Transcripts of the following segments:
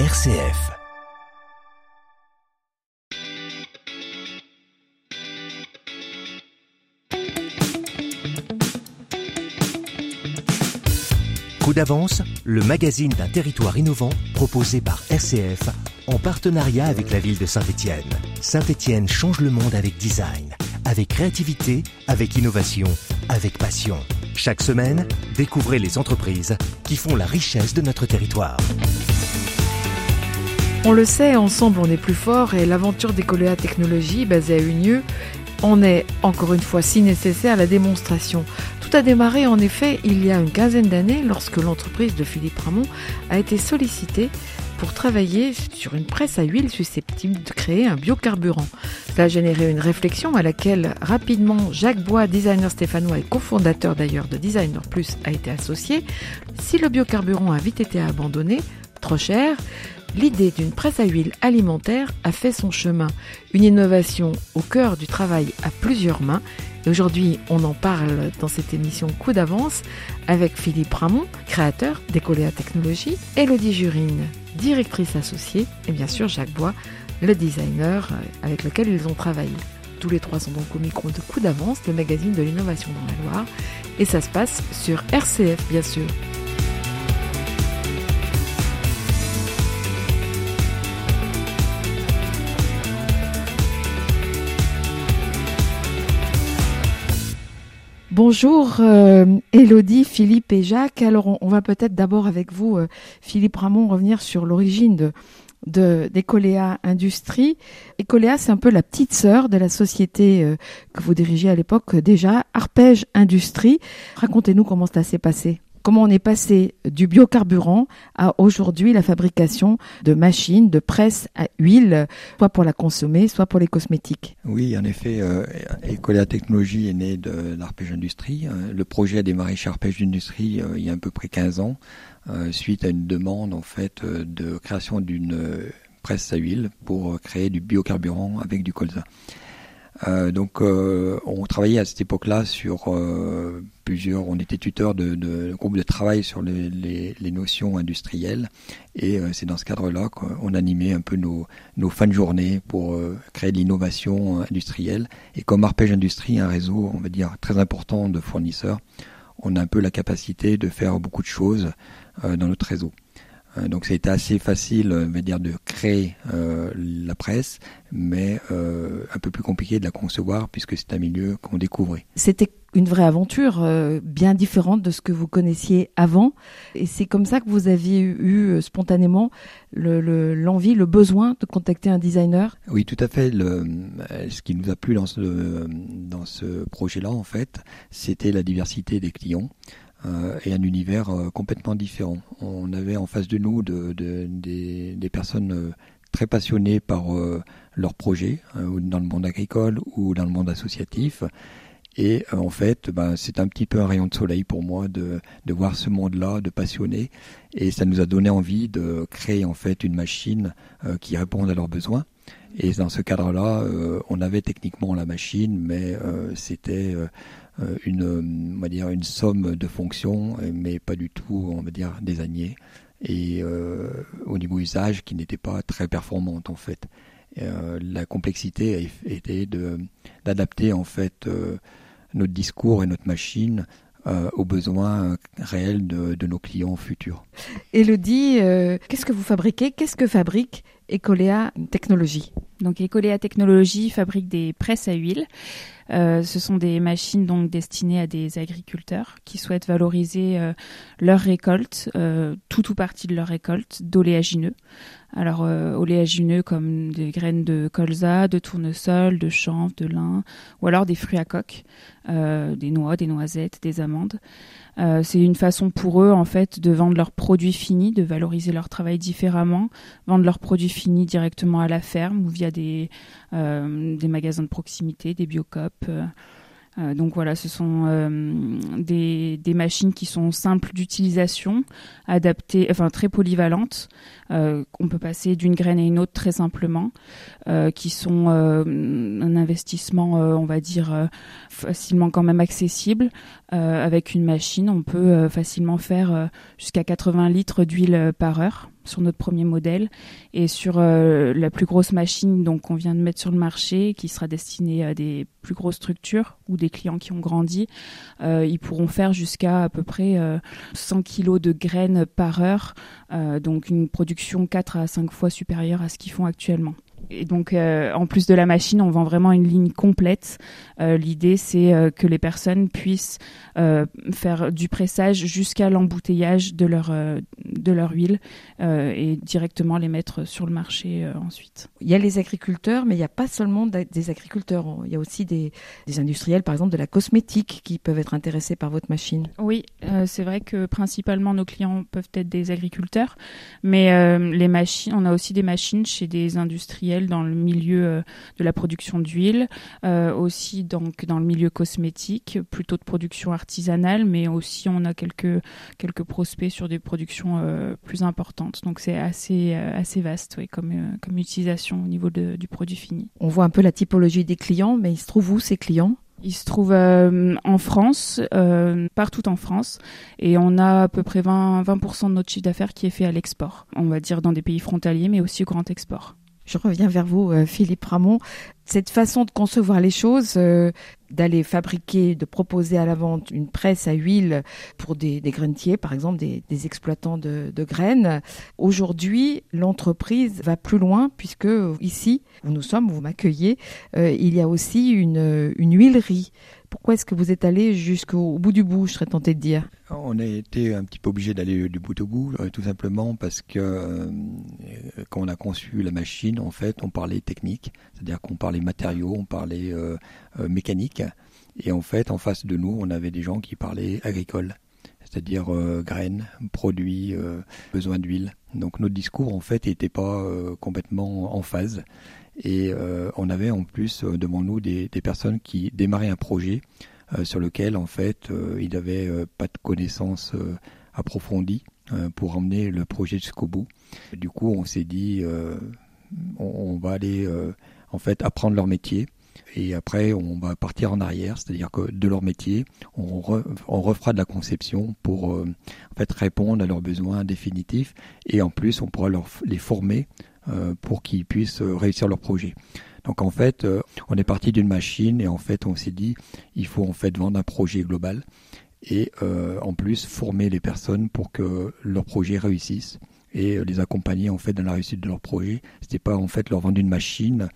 RCF. Coup d'avance, le magazine d'un territoire innovant proposé par RCF en partenariat avec la ville de Saint-Étienne. Saint-Étienne change le monde avec design, avec créativité, avec innovation, avec passion. Chaque semaine, découvrez les entreprises qui font la richesse de notre territoire. On le sait, ensemble on est plus fort et l'aventure d'Ecolea Technologies basée à Unieux en est encore une fois si nécessaire la démonstration. Tout a démarré en effet il y a une quinzaine d'années lorsque l'entreprise de Philippe Ramon a été sollicitée pour travailler sur une presse à huile susceptible de créer un biocarburant. Cela a généré une réflexion à laquelle rapidement Jacques Bois, designer stéphanois et cofondateur d'ailleurs de Designer Plus, a été associé. Si le biocarburant a vite été abandonné, trop cher, l'idée d'une presse à huile alimentaire a fait son chemin. Une innovation au cœur du travail à plusieurs mains. Et aujourd'hui, on en parle dans cette émission Coup d'avance avec Philippe Ramon, créateur d'Ecolea Technologies, Elodie Jurine, directrice associée, et bien sûr Jacques Bois, le designer avec lequel ils ont travaillé. Tous les trois sont donc au micro de Coup d'avance, le magazine de l'innovation dans la Loire. Et ça se passe sur RCF, bien sûr. Bonjour Elodie, Philippe et Jacques. Alors on, va peut-être d'abord avec vous, euh, Philippe Ramon, revenir sur l'origine de d'Ecolea Industrie. Ecolea, c'est un peu la petite sœur de la société euh, que vous dirigez à l'époque déjà, Arpège Industrie. Racontez-nous comment ça s'est passé. Comment on est passé du biocarburant à aujourd'hui la fabrication de machines, de presse à huile, soit pour la consommer, soit pour les cosmétiques. Oui, en effet, euh, Ecolea Technologie est né de l'Arpège Industrie. Euh, le projet a démarré chez Arpège Industrie euh, il y a à peu près 15 ans, euh, suite à une demande en fait de création d'une presse à huile pour créer du biocarburant avec du colza. Euh, donc, euh, on travaillait à cette époque-là sur euh, plusieurs. On était tuteur de, de, de groupes de travail sur les, notions industrielles, et euh, c'est dans ce cadre-là qu'on animait un peu nos, nos fins de journée pour euh, créer de l'innovation industrielle. Et comme Arpège Industrie, un réseau, on va dire très important de fournisseurs, on a un peu la capacité de faire beaucoup de choses euh, dans notre réseau. Euh, donc ça a été assez facile, on va dire, de créer euh, la presse, mais euh, un peu plus compliqué de la concevoir puisque c'est un milieu qu'on découvrait. C'était une vraie aventure euh, bien différente de ce que vous connaissiez avant, et c'est comme ça que vous aviez eu euh, spontanément l'envie, le, le, le, besoin de contacter un designer? Oui, tout à fait. Le, ce qui nous a plu dans ce, dans ce projet-là, en fait, c'était la diversité des clients euh, et un univers euh, complètement différent. On avait en face de nous de, de, des, personnes euh, très passionnées par leur projet, dans le monde agricole ou dans le monde associatif. Et en fait, ben, c'est un petit peu un rayon de soleil pour moi de, voir ce monde-là, de passionner. Et ça nous a donné envie de créer en fait une machine euh, qui réponde à leurs besoins. Et dans ce cadre-là, euh, on avait techniquement la machine, mais euh, c'était une, on va dire, une somme de fonctions, mais pas du tout, on va dire, désignée. Et au niveau usage, qui n'était pas très performante en fait. la complexité était de d'adapter en fait notre discours et notre machine euh, aux besoins réels de, de, nos clients futurs. Elodie, euh, qu'est-ce que vous fabriquez? Qu'est-ce que fabrique Ecolea Technologies? Donc Ecolea Technologies fabrique des presses à huile. Euh, ce sont des machines donc destinées à des agriculteurs qui souhaitent valoriser euh, leur récolte, euh, tout ou partie de leur récolte d'oléagineux. Alors oléagineux comme des graines de colza, de tournesol, de chanvre, de lin, ou alors des fruits à coque, des noix, des noisettes, des amandes. Euh, c'est une façon pour eux en fait de vendre leurs produits finis, de valoriser leur travail différemment, vendre leurs produits finis directement à la ferme ou via des, euh, des magasins de proximité, des biocopes. Euh, donc voilà, ce sont euh, des, des, machines qui sont simples d'utilisation, adaptées, enfin très polyvalentes. Euh, on peut passer d'une graine à une autre très simplement, euh, qui sont euh, un investissement, on va dire, facilement quand même accessible. avec une machine, on peut facilement faire jusqu'à 80 litres d'huile par heure sur notre premier modèle et sur la plus grosse machine donc qu'on vient de mettre sur le marché qui sera destinée à des plus grosses structures ou des clients qui ont grandi, ils pourront faire jusqu'à à peu près 100 kg de graines par heure, donc une production 4 à 5 fois supérieure à ce qu'ils font actuellement. Et donc, euh, en plus de la machine, on vend vraiment une ligne complète. Euh, l'idée, c'est euh, que les personnes puissent faire du pressage jusqu'à l'embouteillage de leur de leur huile et directement les mettre sur le marché ensuite. Il y a les agriculteurs, mais il n'y a pas seulement des agriculteurs. Il y a aussi des, des, industriels, par exemple de la cosmétique, qui peuvent être intéressés par votre machine. Oui, c'est vrai que principalement nos clients peuvent être des agriculteurs, mais les machines, on a aussi des machines chez des industriels dans le milieu euh, de la production d'huile, euh, aussi donc dans le milieu cosmétique, plutôt de production artisanale, mais aussi on a quelques quelques prospects sur des productions euh, plus importantes. Donc c'est assez assez vaste, oui, comme comme utilisation au niveau du produit fini. On voit un peu la typologie des clients, mais il se trouve où ces clients? Ils se trouvent en France, partout en France, et on a à peu près 20%, 20 de notre chiffre d'affaires qui est fait à l'export. On va dire dans des pays frontaliers, mais aussi au grand export. Je reviens vers vous, euh, Philippe Ramon. Cette façon de concevoir les choses, euh, d'aller fabriquer, de proposer à la vente une presse à huile pour des, des grainetiers, par exemple des, exploitants de, graines. Aujourd'hui, l'entreprise va plus loin puisque ici, où nous sommes, vous m'accueillez, euh, il y a aussi une, une huilerie. Pourquoi est-ce que vous êtes allé jusqu'au bout du bout, je serais tenté de dire On a été un petit peu obligé d'aller du bout au bout, euh, tout simplement parce que euh, quand on a conçu la machine, en fait, on parlait technique, c'est-à-dire qu'on parlait matériaux, on parlait euh, mécanique, et en fait, en face de nous, on avait des gens qui parlaient agricole c'est-à-dire graines, produits, besoin d'huile. Donc notre discours en fait n'était pas complètement en phase. Et euh, on avait en plus euh, devant nous des, personnes qui démarraient un projet euh, sur lequel en fait ils n'avaient pas de connaissances approfondies pour emmener le projet jusqu'au bout. Du coup, on s'est dit on, va aller en fait apprendre leur métier et après on va partir en arrière, c'est-à-dire que de leur métier, on, on refera de la conception pour en fait répondre à leurs besoins définitifs et en plus on pourra leur, les former euh, pour qu'ils puissent euh, réussir leur projet. Donc en fait, euh, on est parti d'une machine et en fait on s'est dit il faut en fait vendre un projet global et en plus former les personnes pour que leur projet réussisse et les accompagner en fait dans la réussite de leur projet. C'était pas en fait leur vendre une machine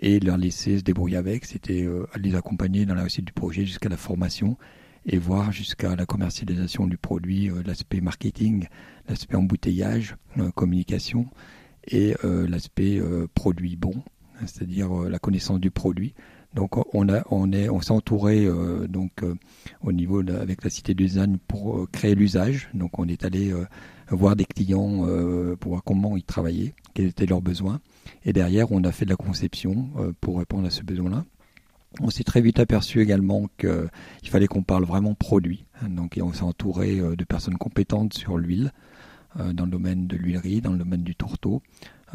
et leur laisser se débrouiller avec, c'était les accompagner dans la réussite du projet jusqu'à la formation et voir jusqu'à la commercialisation du produit, l'aspect marketing, l'aspect embouteillage, communication et euh, l'aspect euh, produit bon, c'est-à-dire euh, la connaissance du produit. Donc on a on est on s'est entouré donc au niveau de, avec la cité du design pour créer l'usage. Donc on est allé voir des clients pour voir comment ils travaillaient, quels étaient leurs besoins. Et derrière on a fait de la conception pour répondre à ce besoin-là. On s'est très vite aperçu également qu'il fallait qu'on parle vraiment produit. Donc on s'est entouré de personnes compétentes sur l'huile, dans le domaine de l'huilerie, dans le domaine du tourteau,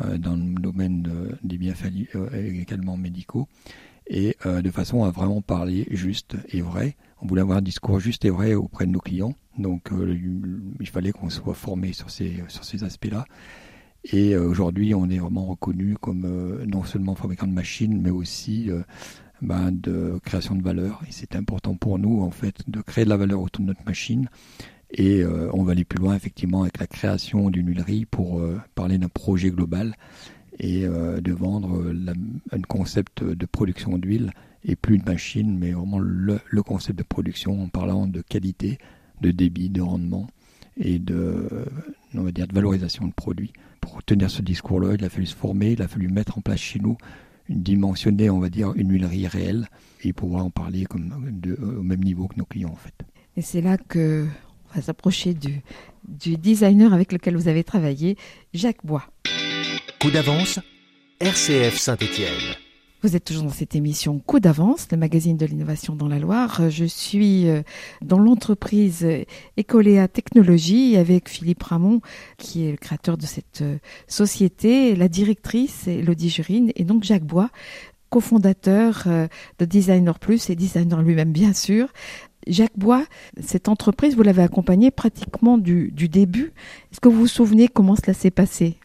euh, dans le domaine des biens euh, également médicaux, et de façon à vraiment parler juste et vrai. On voulait avoir un discours juste et vrai auprès de nos clients, donc il fallait qu'on soit formé sur ces, sur ces aspects-là. Et aujourd'hui, on est vraiment reconnu comme non seulement fabricant de machines, mais aussi ben, de création de valeur. Et c'est important pour nous, en fait, de créer de la valeur autour de notre machine et euh, on va aller plus loin effectivement avec la création d'une huilerie pour euh, parler d'un projet global et euh, de vendre un concept de production d'huile et plus de machine, mais vraiment le, concept de production en parlant de qualité, de débit, de rendement et de, on va dire, de valorisation de produits. Pour tenir ce discours-là, il a fallu se former, il a fallu mettre en place chez nous une dimensionnée, on va dire, une huilerie réelle et pouvoir en parler comme au même niveau que nos clients en fait. Et c'est là que va s'approcher du, du designer avec lequel vous avez travaillé, Jacques Bois. Coup d'avance, RCF Saint-Étienne. Vous êtes toujours dans cette émission Coup d'avance, le magazine de l'innovation dans la Loire. Je suis euh, dans l'entreprise Ecoléa Technologie avec Philippe Ramon, qui est le créateur de cette euh, société, la directrice Elodie Jurine et donc Jacques Bois, cofondateur euh, de Designer Plus et designer lui-même bien sûr. Jacques Bois, cette entreprise, vous l'avez accompagnée pratiquement du, début. Est-ce que vous vous souvenez comment cela s'est passé?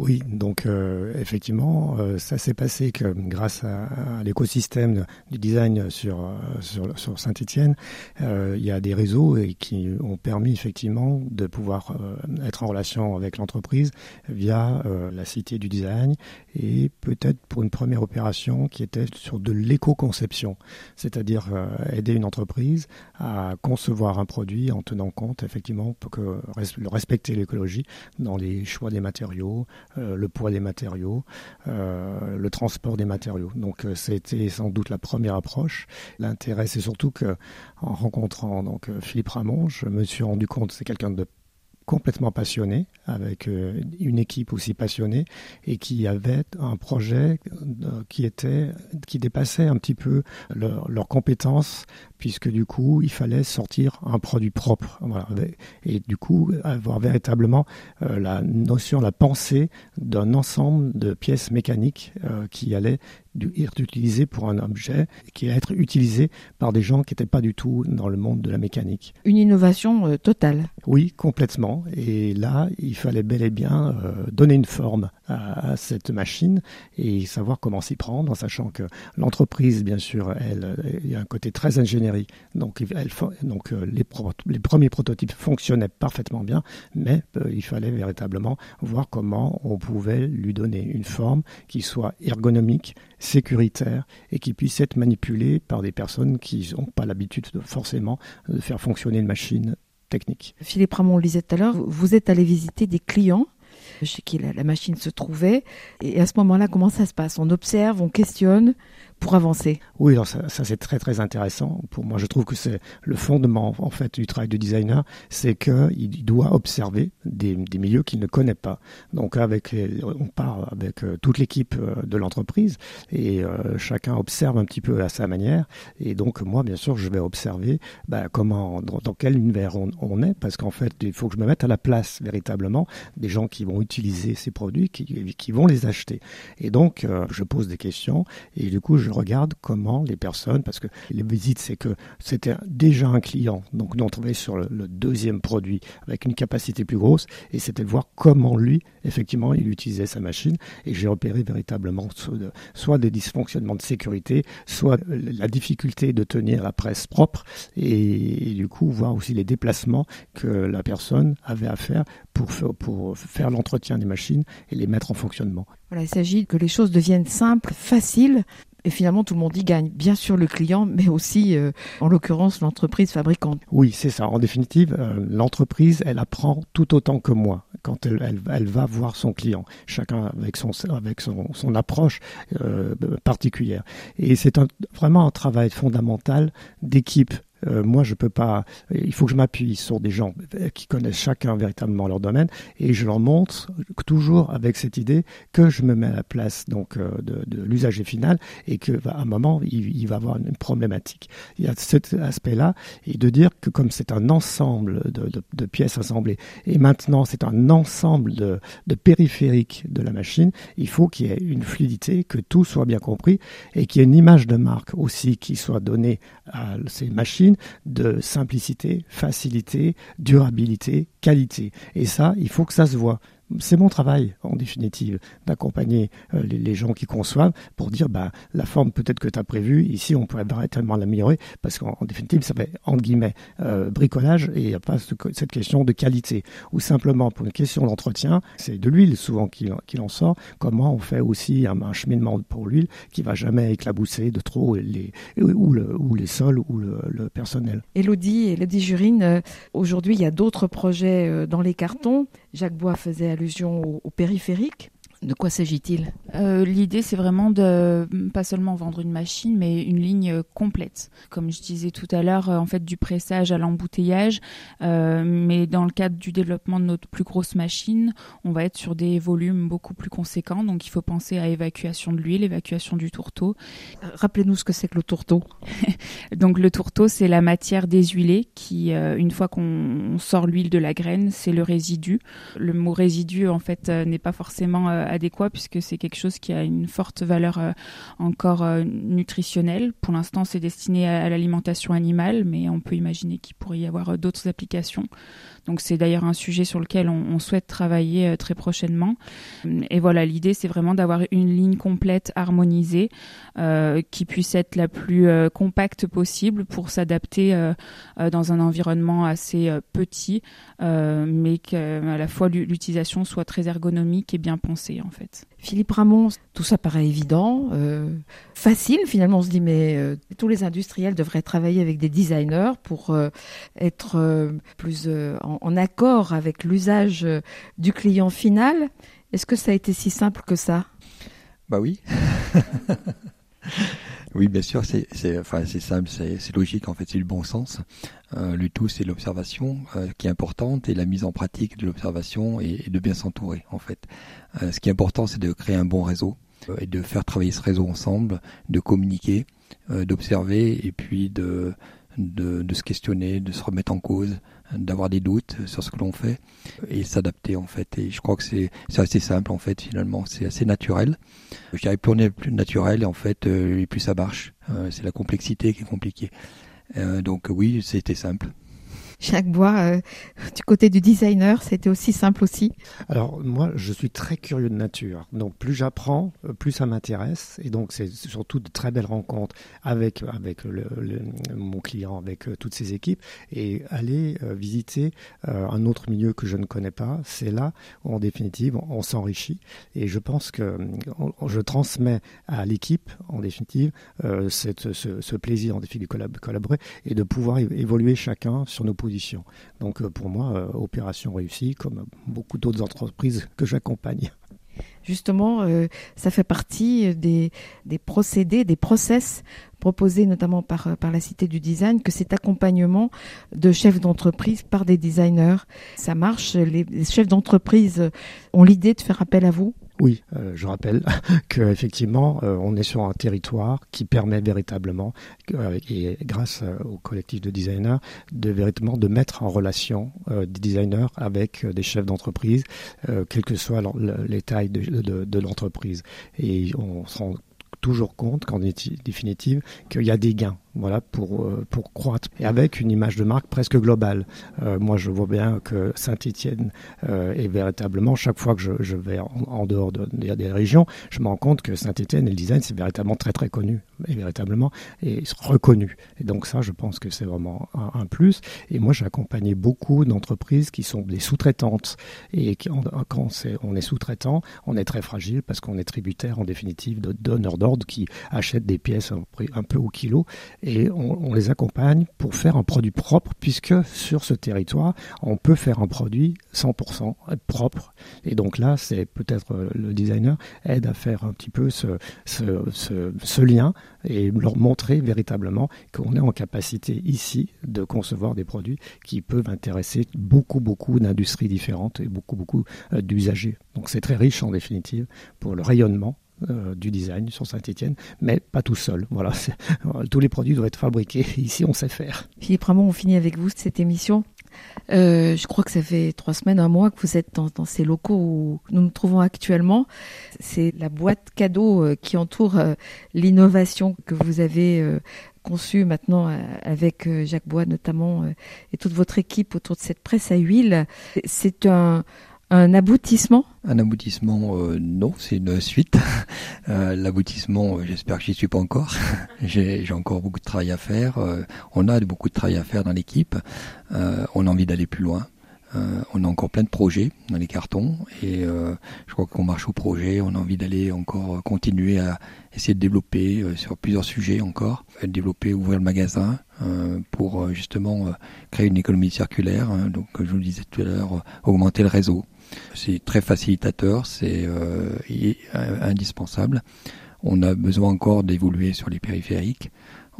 Oui, donc euh, effectivement, euh, ça s'est passé que grâce à, l'écosystème du design sur, euh, sur, sur Saint-Étienne, il y a des réseaux qui ont permis effectivement de pouvoir être en relation avec l'entreprise via la Cité du Design et peut-être pour une première opération qui était sur de l'éco-conception, c'est-à-dire aider une entreprise à concevoir un produit en tenant compte effectivement pour que respecter l'écologie dans les choix des matériaux, euh, le poids des matériaux, euh, le transport des matériaux. Donc euh, c'était sans doute la première approche. L'intérêt, c'est surtout que en rencontrant donc Philippe Ramon, je me suis rendu compte c'est quelqu'un de complètement passionné, avec une équipe aussi passionnée, et qui avait un projet qui était, qui dépassait un petit peu leurs compétences puisque du coup, il fallait sortir un produit propre. Et du coup, avoir véritablement euh, la notion, la pensée d'un ensemble de pièces mécaniques euh, qui allaient être utilisées pour un objet, qui allait être utilisé par des gens qui n'étaient pas du tout dans le monde de la mécanique. Une innovation euh, totale. Oui, complètement. Et là, il fallait bel et bien donner une forme à, cette machine et savoir comment s'y prendre, en sachant que l'entreprise, bien sûr, elle, il y a un côté très ingénieur donc, donc euh, les, les, premiers prototypes fonctionnaient parfaitement bien, mais euh, il fallait véritablement voir comment on pouvait lui donner une forme qui soit ergonomique, sécuritaire et qui puisse être manipulée par des personnes qui n'ont pas l'habitude forcément de faire fonctionner une machine technique. Philippe Ramon le disait tout à l'heure, vous êtes allé visiter des clients chez qui la, machine se trouvait. Et à ce moment-là, comment ça se passe? On observe, on questionne, pour avancer Oui, alors ça, ça c'est très très intéressant. Pour moi, je trouve que c'est le fondement en fait du travail du designer, c'est qu'il doit observer des, des milieux qu'il ne connaît pas. Donc avec, on part avec euh, toute l'équipe euh, de l'entreprise et euh, chacun observe un petit peu à sa manière. Et donc moi, bien sûr, je vais observer bah, comment, dans, quel univers on, on est, parce qu'en fait, il faut que je me mette à la place véritablement des gens qui vont utiliser ces produits, qui, qui vont les acheter. Et donc, je pose des questions et du coup, je regarde comment les personnes, parce que les visites, c'est que c'était déjà un client, donc nous on travaillait sur le, deuxième produit avec une capacité plus grosse, et c'était de voir comment lui, effectivement, il utilisait sa machine, et j'ai repéré véritablement soit des dysfonctionnements de sécurité, soit la difficulté de tenir la presse propre, et, du coup voir aussi les déplacements que la personne avait à faire pour, pour faire l'entretien des machines et les mettre en fonctionnement. Voilà, il s'agit que les choses deviennent simples, faciles, et finalement, tout le monde y gagne. Bien sûr, le client, mais aussi, euh, en l'occurrence, l'entreprise fabricante. Oui, c'est ça. En définitive, euh, l'entreprise, elle apprend tout autant que moi quand elle, va voir son client, chacun avec son approche euh, particulière. Et c'est vraiment un travail fondamental d'équipe euh, moi, je peux pas. Il faut que je m'appuie sur des gens qui connaissent chacun véritablement leur domaine, et je leur montre toujours avec cette idée que je me mets à la place donc euh, de, l'usager final et que à un moment il, il, va avoir une problématique. Il y a cet aspect-là et de dire que comme c'est un ensemble de, pièces assemblées et maintenant c'est un ensemble de périphériques de la machine, il faut qu'il y ait une fluidité, que tout soit bien compris et qu'il y ait une image de marque aussi qui soit donnée à ces machines de simplicité, facilité, durabilité, qualité. Et ça, il faut que ça se voit c'est mon travail, en définitive, d'accompagner euh, les, gens qui conçoivent pour dire bah, la forme peut-être que tu as prévue, ici on pourrait tellement l'améliorer, parce qu'en définitive, ça fait entre guillemets euh, bricolage et il n'y a pas cette question de qualité. Ou simplement pour une question d'entretien, c'est de l'huile souvent qu'il en sort. Comment on fait aussi un, cheminement pour l'huile qui va jamais éclabousser de trop les, ou, le, ou les sols ou le, personnel. Elodie, Elodie Jurine, euh, aujourd'hui il y a d'autres projets dans les cartons. Jacques Bois faisait allusion au, périphérique. De quoi s'agit-il? Euh, L'idée, c'est vraiment de pas seulement vendre une machine, mais une ligne complète. Comme je disais tout à l'heure, en fait, du pressage à l'embouteillage. Euh, mais dans le cadre du développement de notre plus grosse machine, on va être sur des volumes beaucoup plus conséquents. Donc, il faut penser à évacuation de l'huile, évacuation du tourteau. Euh, rappelez-nous ce que c'est que le tourteau. donc, le tourteau, c'est la matière déshuilée qui, une fois qu'on sort l'huile de la graine, c'est le résidu. Le mot résidu, en fait, n'est pas forcément adéquat puisque c'est quelque chose qui a une forte valeur encore nutritionnelle. Pour l'instant, c'est destiné à, l'alimentation animale, mais on peut imaginer qu'il pourrait y avoir d'autres applications. Donc c'est d'ailleurs un sujet sur lequel on, souhaite travailler très prochainement. Et voilà, l'idée c'est vraiment d'avoir une ligne complète harmonisée qui puisse être la plus compacte possible pour s'adapter dans un environnement assez petit, mais qu'à la fois l'utilisation soit très ergonomique et bien pensée en fait. Philippe Ramon, tout ça paraît évident, euh, facile finalement. On se dit mais euh, tous les industriels devraient travailler avec des designers pour euh, être plus en, en, accord avec l'usage du client final. Est-ce que ça a été si simple que ça? Bah oui. Oui, bien sûr, c'est enfin, simple, c'est logique, en fait, c'est du bon sens. Euh, le tout, c'est l'observation euh, qui est importante et la mise en pratique de l'observation et, de bien s'entourer, en fait. Euh, ce qui est important, c'est de créer un bon réseau et de faire travailler ce réseau ensemble, de communiquer, d'observer et puis de, de, de, se questionner, de se remettre en cause, d'avoir des doutes sur ce que l'on fait et s'adapter en fait. Et je crois que c'est assez simple en fait finalement, c'est assez naturel. Je dirais plus on est plus naturel et en fait euh, plus ça marche. Euh, c'est la complexité qui est compliquée. Euh, donc oui, c'était simple. Jacques Bois, euh, du côté du designer, c'était aussi simple aussi Alors moi, je suis très curieux de nature. Donc plus j'apprends, euh, plus ça m'intéresse. Et donc c'est surtout de très belles rencontres avec, avec mon client, avec euh, toutes ses équipes. Et aller visiter un autre milieu que je ne connais pas, c'est là en définitive on, s'enrichit. Et je pense que je transmets à l'équipe, en définitive, cette, ce, plaisir en définitive de collaborer et de pouvoir évoluer chacun sur nos positions donc euh, pour moi, euh, opération réussie, comme beaucoup d'autres entreprises que j'accompagne. Justement, euh, ça fait partie des, procédés, des process proposés notamment par, par la Cité du Design, que cet accompagnement de chefs d'entreprise par des designers, ça marche. les chefs d'entreprise ont l'idée de faire appel à vous oui, euh, je rappelle qu'effectivement, euh, on est sur un territoire qui permet véritablement, euh, et grâce au collectif de designers, de véritablement de mettre en relation des designers avec des chefs d'entreprise, quelles que soient les tailles de, l'entreprise. Et on se rend toujours compte qu'en définitive, qu'il y a des gains voilà, pour, euh, pour croître, et avec une image de marque presque globale. Euh, moi, je vois bien que Saint-Étienne euh, est véritablement, chaque fois que je, je vais en, dehors de, des régions, je me rends compte que Saint-Étienne et le design, c'est véritablement très très connu, et véritablement, et reconnu. Et donc ça, je pense que c'est vraiment un, plus. Et moi, j'ai accompagné beaucoup d'entreprises qui sont des sous-traitantes, et quand on est sous-traitant, on est très fragile parce qu'on est tributaire en définitive de donneurs d'ordre qui achètent des pièces un, un peu au kilo et on, les accompagne pour faire un produit propre puisque sur ce territoire, on peut faire un produit 100% propre. Et donc là, c'est peut-être euh, le designer aide à faire un petit peu ce, ce, ce, ce lien et leur montrer véritablement qu'on est en capacité ici de concevoir des produits qui peuvent intéresser beaucoup, beaucoup d'industries différentes et beaucoup, beaucoup euh, d'usagers. Donc c'est très riche en définitive pour le rayonnement euh, du design sur Saint-Etienne, mais pas tout seul. Voilà, tous les produits doivent être fabriqués. Ici, on sait faire. Philippe Ramon, on finit avec vous cette émission. Euh, je crois que ça fait trois semaines, un mois que vous êtes dans, ces locaux où nous nous trouvons actuellement. C'est la boîte cadeau euh, qui entoure l'innovation que vous avez conçue maintenant avec Jacques Bois notamment et toute votre équipe autour de cette presse à huile. C'est un, un aboutissement? Un aboutissement, euh, non, c'est une suite. Euh, l'aboutissement, euh, j'espère que j'y suis pas encore. J'ai encore beaucoup de travail à faire. on a beaucoup de travail à faire dans l'équipe. on a envie d'aller plus loin. on a encore plein de projets dans les cartons et je crois qu'on marche au projet. On a envie d'aller encore continuer à essayer de développer sur plusieurs sujets encore, développer, ouvrir le magasin pour justement créer une économie circulaire. Hein. donc, comme je vous le disais tout à l'heure, augmenter le réseau. C'est très facilitateur, c'est euh, indispensable. On a besoin encore d'évoluer sur les périphériques.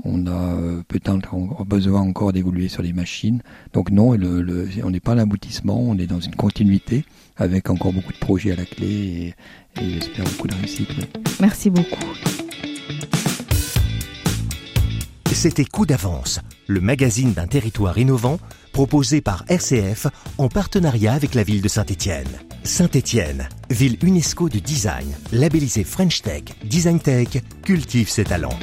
On a euh, peut-être besoin encore d'évoluer sur les machines. Donc non, on n'est pas à l'aboutissement, on est dans une continuité avec encore beaucoup de projets à la clé et, et j'espère beaucoup de réussite. Merci beaucoup. C'était Coup d'avance, le magazine d'un territoire innovant proposé par RCF en partenariat avec la ville de Saint-Étienne. Saint-Étienne, ville UNESCO de design, labellisée French Tech, Design Tech, cultive ses talents.